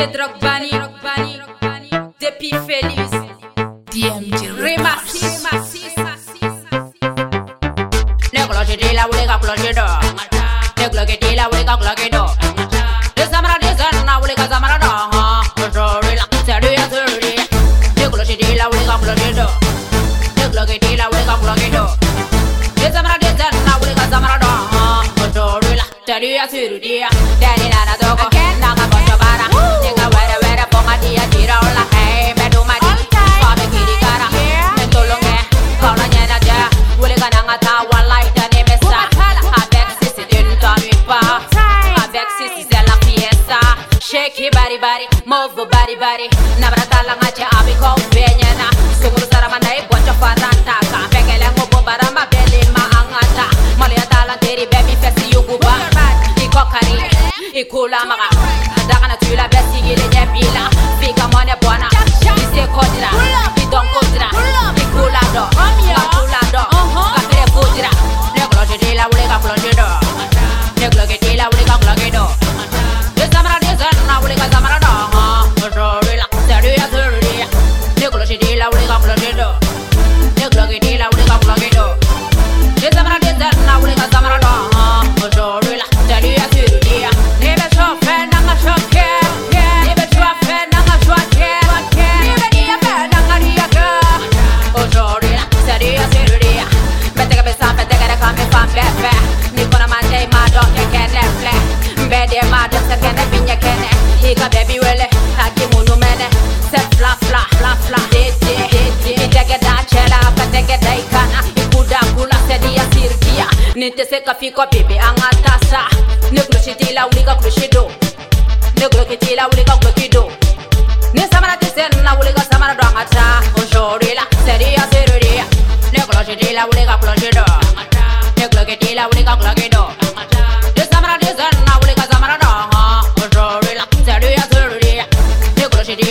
DJ Drogbani, depuis Félix, DMG Remassi, Negro que wuli ka kulo jido Negro que wuli ka kulo jido De samara de wuli ka samara ha Sorry la seri ya seri Negro que wuli ka kulo jido Negro que wuli ka kulo jido De samara de wuli ka samara ha Sorry la seri ya Daddy na na Your body body. Nabrata la ngache abi ko benyena Sunguru sarama na ibwacha faranta Ka pekele ngubo baramba beli ma angata. Malia tala teri baby fesi yuguba Iko kari Ikula maga Daga na tula besi gile nyepila. Fika mone bwana. Ise kodira Idon kodira Ikula do uh-huh. Kakula do Kakire kodira Neglo jidila wule kakula jido Neglo Wele Haki munu mene. Fla fla chela kula sedi ya sirkia. Nite se kafiko bibi angatasa Negro shitila ulika kulushido Negro kitila ulika kulukido ni samara ti sen na wuli ka samara do angata. Ojori la seri ya seri ya Negro shiti la wuli ka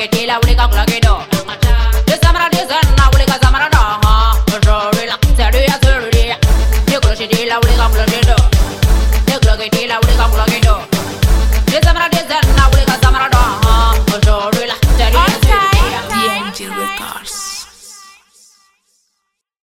que te